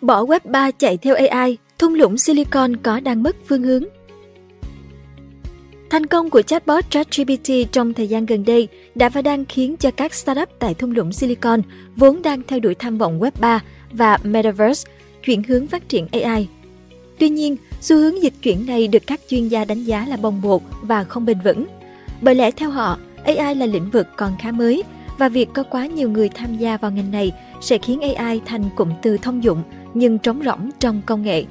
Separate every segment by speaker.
Speaker 1: Bỏ web 3 chạy theo AI, thung lũng Silicon có đang mất phương hướng. Thành công của chatbot ChatGPT trong thời gian gần đây đã và đang khiến cho các startup tại thung lũng Silicon vốn đang theo đuổi tham vọng Web 3 và Metaverse chuyển hướng phát triển AI. Tuy nhiên, xu hướng dịch chuyển này được các chuyên gia đánh giá là bồng bột và không bền vững. Bởi lẽ theo họ, AI là lĩnh vực còn khá mới và việc có quá nhiều người tham gia vào ngành này sẽ khiến AI thành cụm từ thông dụng nhưng trống rỗng trong công nghệ.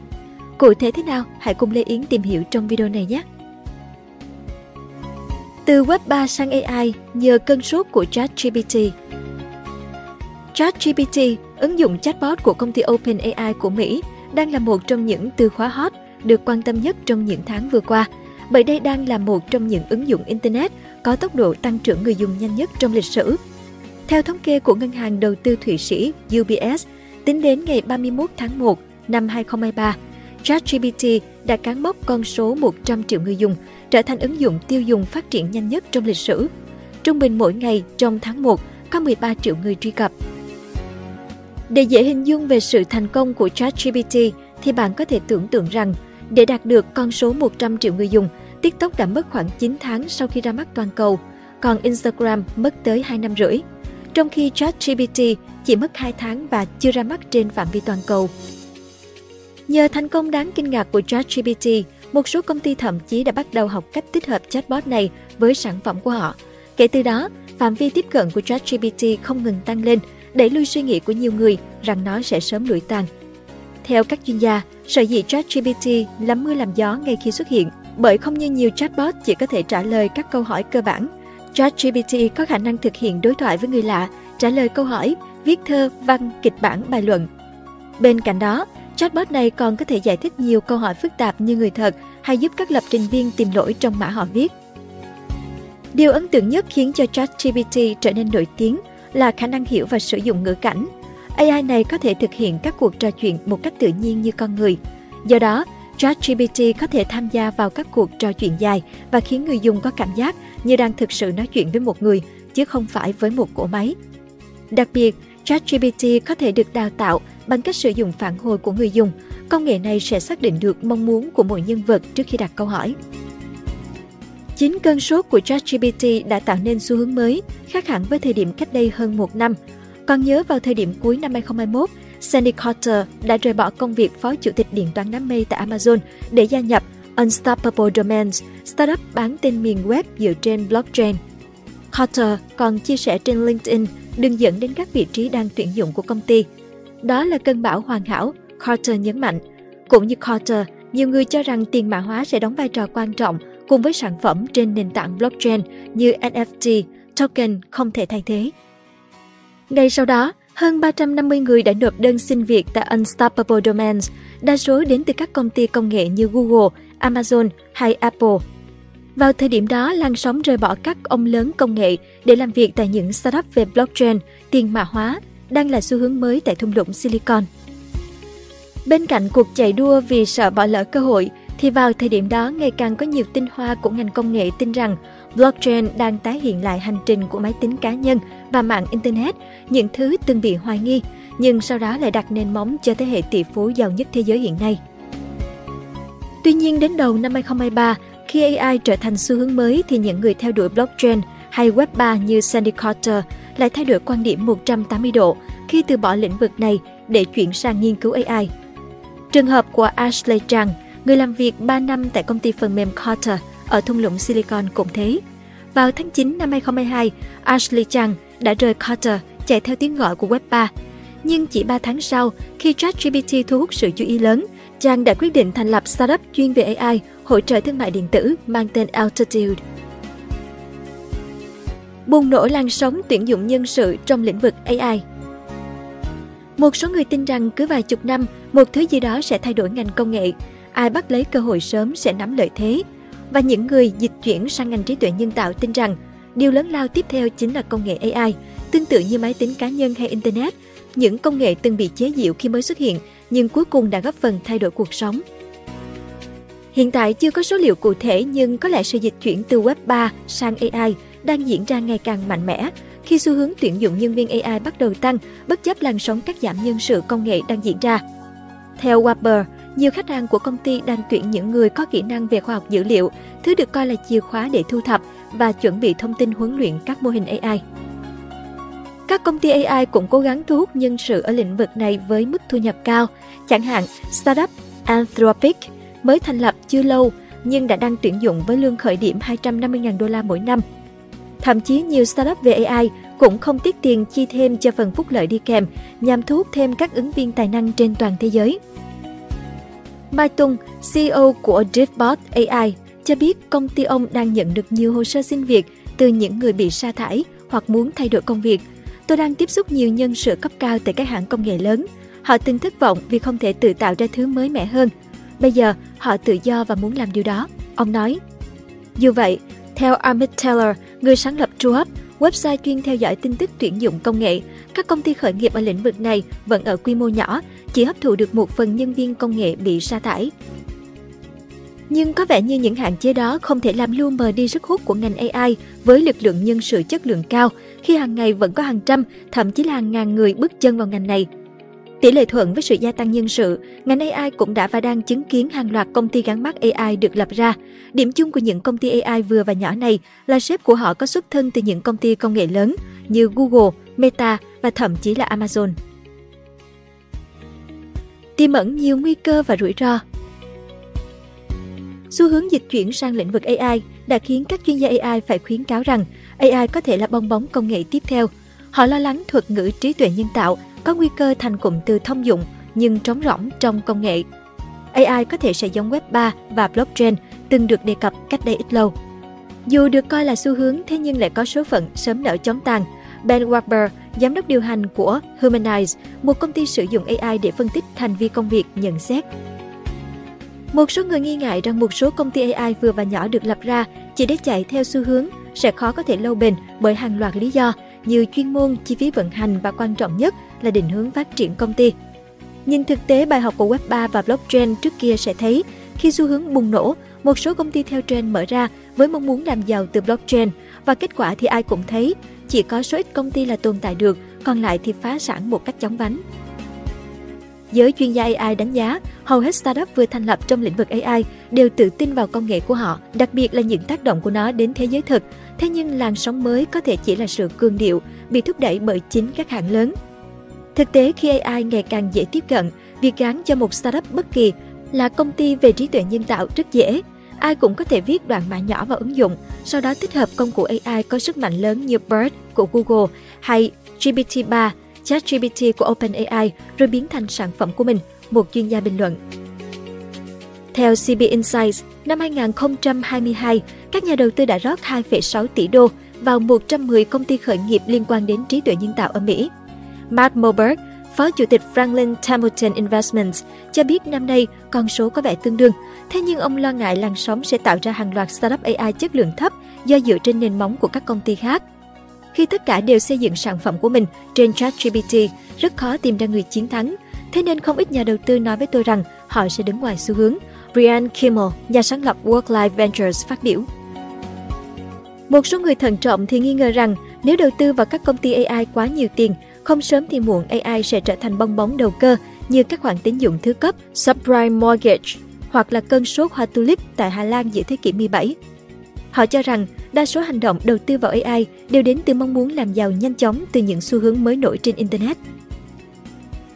Speaker 1: Cụ thể thế nào? Hãy cùng Lê Yến tìm hiểu trong video này nhé! Từ Web 3 sang AI nhờ cân sốt của ChatGPT. ChatGPT, ứng dụng chatbot của công ty OpenAI của Mỹ, đang là một trong những từ khóa hot được quan tâm nhất trong những tháng vừa qua, bởi đây đang là một trong những ứng dụng Internet có tốc độ tăng trưởng người dùng nhanh nhất trong lịch sử. Theo thống kê của Ngân hàng Đầu tư Thụy Sĩ UBS, tính đến ngày 31 tháng 1 năm 2023, ChatGPT đã cán mốc con số 100 triệu người dùng, trở thành ứng dụng tiêu dùng phát triển nhanh nhất trong lịch sử. Trung bình mỗi ngày trong tháng 1 có 13 triệu người truy cập. Để dễ hình dung về sự thành công của ChatGPT thì bạn có thể tưởng tượng rằng để đạt được con số 100 triệu người dùng, TikTok đã mất khoảng 9 tháng sau khi ra mắt toàn cầu, còn Instagram mất tới 2 năm rưỡi. Trong khi ChatGPT chỉ mất 2 tháng và chưa ra mắt trên phạm vi toàn cầu. Nhờ thành công đáng kinh ngạc của ChatGPT, một số công ty thậm chí đã bắt đầu học cách tích hợp chatbot này với sản phẩm của họ. Kể từ đó, phạm vi tiếp cận của ChatGPT không ngừng tăng lên, đẩy lui suy nghĩ của nhiều người rằng nó sẽ sớm lụi tàn. Theo các chuyên gia, sở dĩ ChatGPT lắm mưa làm gió ngay khi xuất hiện, bởi không như nhiều chatbot chỉ có thể trả lời các câu hỏi cơ bản. ChatGPT có khả năng thực hiện đối thoại với người lạ, trả lời câu hỏi, viết thơ, văn, kịch bản, bài luận. Bên cạnh đó, chatbot này còn có thể giải thích nhiều câu hỏi phức tạp như người thật hay giúp các lập trình viên tìm lỗi trong mã họ viết. Điều ấn tượng nhất khiến cho ChatGPT trở nên nổi tiếng là khả năng hiểu và sử dụng ngữ cảnh. AI này có thể thực hiện các cuộc trò chuyện một cách tự nhiên như con người. Do đó, ChatGPT có thể tham gia vào các cuộc trò chuyện dài và khiến người dùng có cảm giác như đang thực sự nói chuyện với một người, chứ không phải với một cỗ máy. Đặc biệt, ChatGPT có thể được đào tạo bằng cách sử dụng phản hồi của người dùng. Công nghệ này sẽ xác định được mong muốn của mỗi nhân vật trước khi đặt câu hỏi. Chính cơn sốt của ChatGPT đã tạo nên xu hướng mới, khác hẳn với thời điểm cách đây hơn một năm. Còn nhớ vào thời điểm cuối năm 2021, Sandy Carter đã rời bỏ công việc phó chủ tịch điện toán đám mây tại Amazon để gia nhập Unstoppable Domains, startup bán tên miền web dựa trên blockchain. Carter còn chia sẻ trên LinkedIn đường dẫn đến các vị trí đang tuyển dụng của công ty. Đó là cơn bão hoàn hảo, Carter nhấn mạnh. Cũng như Carter, nhiều người cho rằng tiền mã hóa sẽ đóng vai trò quan trọng cùng với sản phẩm trên nền tảng blockchain như NFT, token không thể thay thế. Ngay sau đó, hơn 350 người đã nộp đơn xin việc tại Unstoppable Domains, đa số đến từ các công ty công nghệ như Google, Amazon hay Apple. Vào thời điểm đó, làn sóng rời bỏ các ông lớn công nghệ để làm việc tại những startup về blockchain, tiền mã hóa, đang là xu hướng mới tại thung lũng Silicon. Bên cạnh cuộc chạy đua vì sợ bỏ lỡ cơ hội, thì vào thời điểm đó ngày càng có nhiều tinh hoa của ngành công nghệ tin rằng blockchain đang tái hiện lại hành trình của máy tính cá nhân và mạng internet, những thứ từng bị hoài nghi, nhưng sau đó lại đặt nền móng cho thế hệ tỷ phú giàu nhất thế giới hiện nay. Tuy nhiên đến đầu năm 2023, khi AI trở thành xu hướng mới thì những người theo đuổi blockchain hay Web 3 như Sandy Carter lại thay đổi quan điểm 180 độ khi từ bỏ lĩnh vực này để chuyển sang nghiên cứu AI. Trường hợp của Ashley Chang, người làm việc 3 năm tại công ty phần mềm Carter ở thung lũng Silicon cũng thế. Vào tháng 9 năm 2022, Ashley Chang đã rời Carter chạy theo tiếng gọi của Web 3. Nhưng chỉ 3 tháng sau, khi ChatGPT thu hút sự chú ý lớn, Chang đã quyết định thành lập startup chuyên về AI, hỗ trợ thương mại điện tử mang tên Altitude. Bùng nổ lan sóng tuyển dụng nhân sự trong lĩnh vực AI Một số người tin rằng cứ vài chục năm, một thứ gì đó sẽ thay đổi ngành công nghệ. Ai bắt lấy cơ hội sớm sẽ nắm lợi thế. Và những người dịch chuyển sang ngành trí tuệ nhân tạo tin rằng điều lớn lao tiếp theo chính là công nghệ AI, tương tự như máy tính cá nhân hay Internet. Những công nghệ từng bị chế giễu khi mới xuất hiện, nhưng cuối cùng đã góp phần thay đổi cuộc sống. Hiện tại chưa có số liệu cụ thể nhưng có lẽ sự dịch chuyển từ Web 3 sang AI đang diễn ra ngày càng mạnh mẽ khi xu hướng tuyển dụng nhân viên AI bắt đầu tăng bất chấp làn sóng cắt giảm nhân sự công nghệ đang diễn ra. Theo Wapper, nhiều khách hàng của công ty đang tuyển những người có kỹ năng về khoa học dữ liệu, thứ được coi là chìa khóa để thu thập và chuẩn bị thông tin huấn luyện các mô hình AI. Các công ty AI cũng cố gắng thu hút nhân sự ở lĩnh vực này với mức thu nhập cao. Chẳng hạn, startup Anthropic mới thành lập chưa lâu nhưng đã đang tuyển dụng với lương khởi điểm 250.000 đô la mỗi năm. Thậm chí nhiều startup về AI cũng không tiết tiền chi thêm cho phần phúc lợi đi kèm nhằm thu hút thêm các ứng viên tài năng trên toàn thế giới. Mai Tùng, CEO của Driftbot AI, cho biết công ty ông đang nhận được nhiều hồ sơ xin việc từ những người bị sa thải hoặc muốn thay đổi công việc. Tôi đang tiếp xúc nhiều nhân sự cấp cao tại các hãng công nghệ lớn. Họ từng thất vọng vì không thể tự tạo ra thứ mới mẻ hơn. Bây giờ, họ tự do và muốn làm điều đó. Ông nói. Dù vậy, theo Amit Taylor, người sáng lập TrueUp, website chuyên theo dõi tin tức tuyển dụng công nghệ, các công ty khởi nghiệp ở lĩnh vực này vẫn ở quy mô nhỏ, chỉ hấp thụ được một phần nhân viên công nghệ bị sa thải. Nhưng có vẻ như những hạn chế đó không thể làm lu mờ đi sức hút của ngành AI với lực lượng nhân sự chất lượng cao, khi hàng ngày vẫn có hàng trăm, thậm chí là hàng ngàn người bước chân vào ngành này. Tỷ lệ thuận với sự gia tăng nhân sự, ngành AI cũng đã và đang chứng kiến hàng loạt công ty gắn mắt AI được lập ra. Điểm chung của những công ty AI vừa và nhỏ này là sếp của họ có xuất thân từ những công ty công nghệ lớn như Google, Meta và thậm chí là Amazon. Tiềm ẩn nhiều nguy cơ và rủi ro Xu hướng dịch chuyển sang lĩnh vực AI đã khiến các chuyên gia AI phải khuyến cáo rằng AI có thể là bong bóng công nghệ tiếp theo. Họ lo lắng thuật ngữ trí tuệ nhân tạo có nguy cơ thành cụm từ thông dụng nhưng trống rỗng trong công nghệ. AI có thể sẽ giống Web 3 và blockchain từng được đề cập cách đây ít lâu. Dù được coi là xu hướng thế nhưng lại có số phận sớm nở chóng tàn. Ben Warber, giám đốc điều hành của Humanize, một công ty sử dụng AI để phân tích hành vi công việc, nhận xét. Một số người nghi ngại rằng một số công ty AI vừa và nhỏ được lập ra chỉ để chạy theo xu hướng sẽ khó có thể lâu bền bởi hàng loạt lý do như chuyên môn, chi phí vận hành và quan trọng nhất là định hướng phát triển công ty. Nhìn thực tế bài học của Web 3 và blockchain trước kia sẽ thấy khi xu hướng bùng nổ, một số công ty theo trend mở ra với mong muốn làm giàu từ blockchain và kết quả thì ai cũng thấy chỉ có số ít công ty là tồn tại được, còn lại thì phá sản một cách chóng vánh. Giới chuyên gia AI đánh giá, hầu hết startup vừa thành lập trong lĩnh vực AI đều tự tin vào công nghệ của họ, đặc biệt là những tác động của nó đến thế giới thực. Thế nhưng làn sóng mới có thể chỉ là sự cường điệu, bị thúc đẩy bởi chính các hãng lớn. Thực tế khi AI ngày càng dễ tiếp cận, việc gắn cho một startup bất kỳ là công ty về trí tuệ nhân tạo rất dễ. Ai cũng có thể viết đoạn mã nhỏ vào ứng dụng, sau đó tích hợp công cụ AI có sức mạnh lớn như BERT của Google hay GPT-3 ChatGPT của OpenAI rồi biến thành sản phẩm của mình, một chuyên gia bình luận. Theo CB Insights, năm 2022, các nhà đầu tư đã rót 2,6 tỷ đô vào 110 công ty khởi nghiệp liên quan đến trí tuệ nhân tạo ở Mỹ. Matt Moberg, Phó Chủ tịch Franklin Templeton Investments, cho biết năm nay con số có vẻ tương đương. Thế nhưng ông lo ngại làn sóng sẽ tạo ra hàng loạt startup AI chất lượng thấp do dựa trên nền móng của các công ty khác. Khi tất cả đều xây dựng sản phẩm của mình trên ChatGPT, rất khó tìm ra người chiến thắng. Thế nên không ít nhà đầu tư nói với tôi rằng họ sẽ đứng ngoài xu hướng. Brian Kimmel, nhà sáng lập Work-Life Ventures phát biểu. Một số người thận trọng thì nghi ngờ rằng nếu đầu tư vào các công ty AI quá nhiều tiền, không sớm thì muộn AI sẽ trở thành bong bóng đầu cơ như các khoản tín dụng thứ cấp subprime mortgage hoặc là cơn sốt hoa tulip tại Hà Lan giữa thế kỷ 17. Họ cho rằng đa số hành động đầu tư vào AI đều đến từ mong muốn làm giàu nhanh chóng từ những xu hướng mới nổi trên Internet.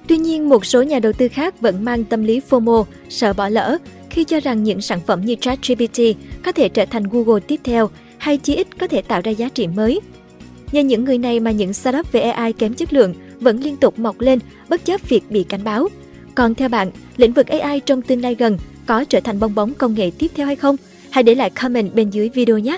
Speaker 1: Tuy nhiên, một số nhà đầu tư khác vẫn mang tâm lý FOMO, sợ bỏ lỡ, khi cho rằng những sản phẩm như ChatGPT có thể trở thành Google tiếp theo hay chí ít có thể tạo ra giá trị mới. Nhờ những người này mà những startup về AI kém chất lượng vẫn liên tục mọc lên bất chấp việc bị cảnh báo. Còn theo bạn, lĩnh vực AI trong tương lai gần có trở thành bong bóng công nghệ tiếp theo hay không? Hãy để lại comment bên dưới video nhé!